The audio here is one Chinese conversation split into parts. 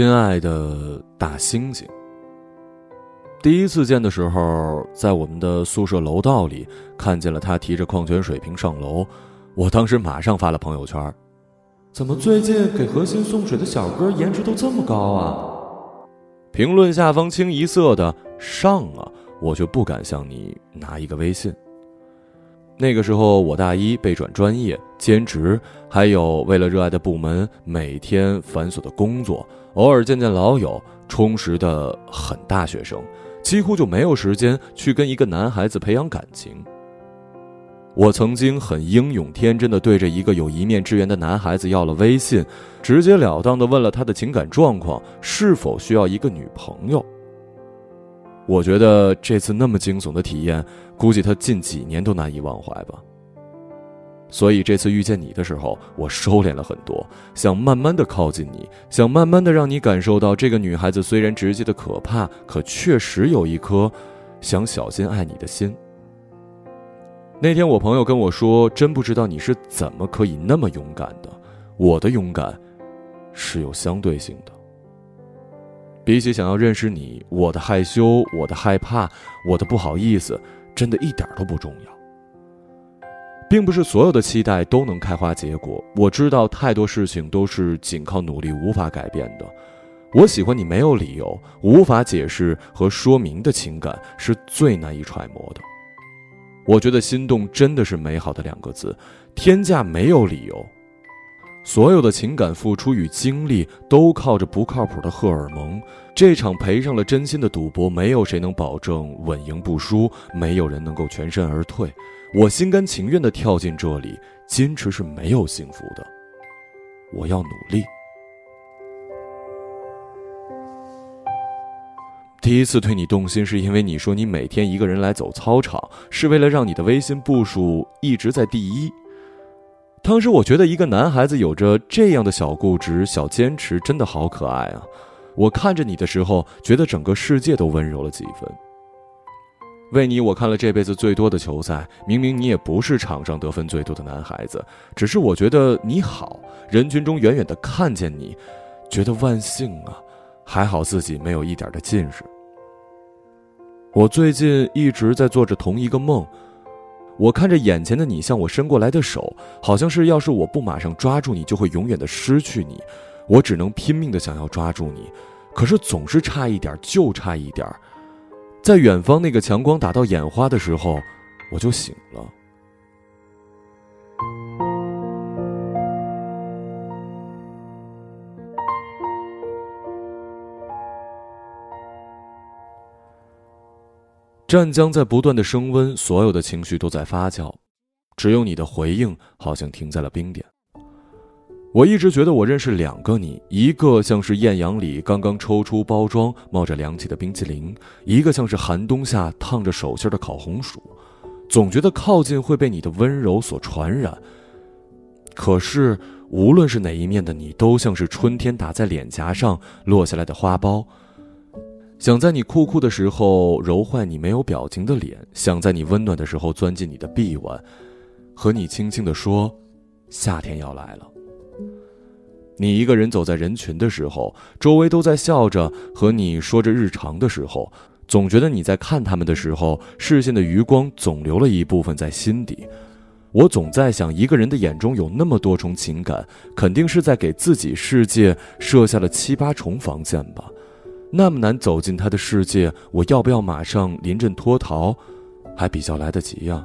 亲爱的大猩猩，第一次见的时候，在我们的宿舍楼道里看见了他提着矿泉水瓶上楼，我当时马上发了朋友圈。怎么最近给核心送水的小哥颜值都这么高啊？评论下方清一色的上啊，我就不敢向你拿一个微信。那个时候我大一，被转专业、兼职，还有为了热爱的部门，每天繁琐的工作，偶尔见见老友，充实的很。大学生几乎就没有时间去跟一个男孩子培养感情。我曾经很英勇天真的对着一个有一面之缘的男孩子要了微信，直截了当的问了他的情感状况，是否需要一个女朋友。我觉得这次那么惊悚的体验，估计他近几年都难以忘怀吧。所以这次遇见你的时候，我收敛了很多，想慢慢的靠近你，想慢慢的让你感受到这个女孩子虽然直接的可怕，可确实有一颗想小心爱你的心。那天我朋友跟我说，真不知道你是怎么可以那么勇敢的。我的勇敢，是有相对性的。比起想要认识你，我的害羞，我的害怕，我的不好意思，真的一点都不重要。并不是所有的期待都能开花结果。我知道太多事情都是仅靠努力无法改变的。我喜欢你没有理由、无法解释和说明的情感是最难以揣摩的。我觉得心动真的是美好的两个字，天价没有理由。所有的情感付出与精力都靠着不靠谱的荷尔蒙，这场赔上了真心的赌博，没有谁能保证稳赢不输，没有人能够全身而退。我心甘情愿地跳进这里，坚持是没有幸福的。我要努力。第一次对你动心，是因为你说你每天一个人来走操场，是为了让你的微信步数一直在第一。当时我觉得一个男孩子有着这样的小固执、小坚持，真的好可爱啊！我看着你的时候，觉得整个世界都温柔了几分。为你，我看了这辈子最多的球赛。明明你也不是场上得分最多的男孩子，只是我觉得你好。人群中远远的看见你，觉得万幸啊！还好自己没有一点的近视。我最近一直在做着同一个梦。我看着眼前的你向我伸过来的手，好像是要是我不马上抓住你，就会永远的失去你。我只能拼命的想要抓住你，可是总是差一点，就差一点。在远方那个强光打到眼花的时候，我就醒了。战将在不断的升温，所有的情绪都在发酵，只有你的回应好像停在了冰点。我一直觉得我认识两个你，一个像是艳阳里刚刚抽出包装、冒着凉气的冰淇淋，一个像是寒冬下烫着手心的烤红薯。总觉得靠近会被你的温柔所传染，可是无论是哪一面的你，都像是春天打在脸颊上落下来的花苞。想在你酷酷的时候揉坏你没有表情的脸，想在你温暖的时候钻进你的臂弯，和你轻轻地说：“夏天要来了。”你一个人走在人群的时候，周围都在笑着和你说着日常的时候，总觉得你在看他们的时候，视线的余光总留了一部分在心底。我总在想，一个人的眼中有那么多重情感，肯定是在给自己世界设下了七八重防线吧。那么难走进他的世界，我要不要马上临阵脱逃，还比较来得及呀？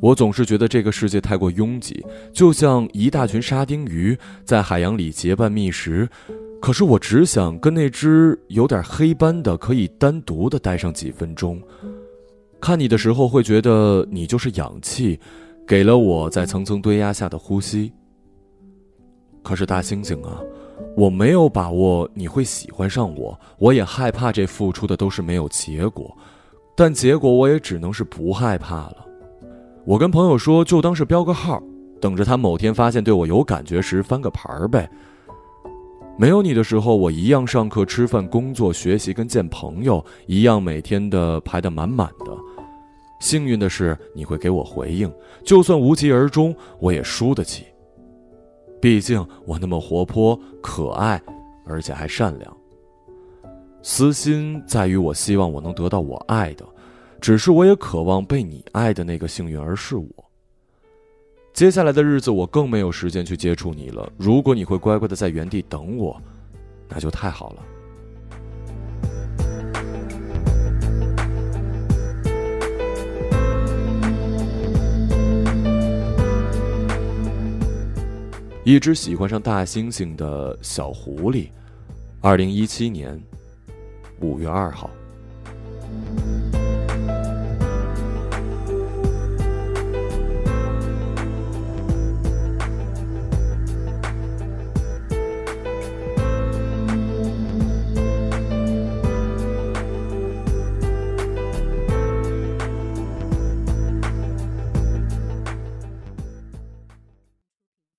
我总是觉得这个世界太过拥挤，就像一大群沙丁鱼在海洋里结伴觅食，可是我只想跟那只有点黑斑的可以单独的待上几分钟。看你的时候，会觉得你就是氧气。给了我在层层堆压下的呼吸。可是大猩猩啊，我没有把握你会喜欢上我，我也害怕这付出的都是没有结果，但结果我也只能是不害怕了。我跟朋友说，就当是标个号，等着他某天发现对我有感觉时翻个牌儿呗。没有你的时候，我一样上课、吃饭、工作、学习跟见朋友一样，每天的排得满满的。幸运的是，你会给我回应，就算无疾而终，我也输得起。毕竟我那么活泼可爱，而且还善良。私心在于，我希望我能得到我爱的，只是我也渴望被你爱的那个幸运儿是我。接下来的日子，我更没有时间去接触你了。如果你会乖乖的在原地等我，那就太好了。一只喜欢上大猩猩的小狐狸，二零一七年五月二号。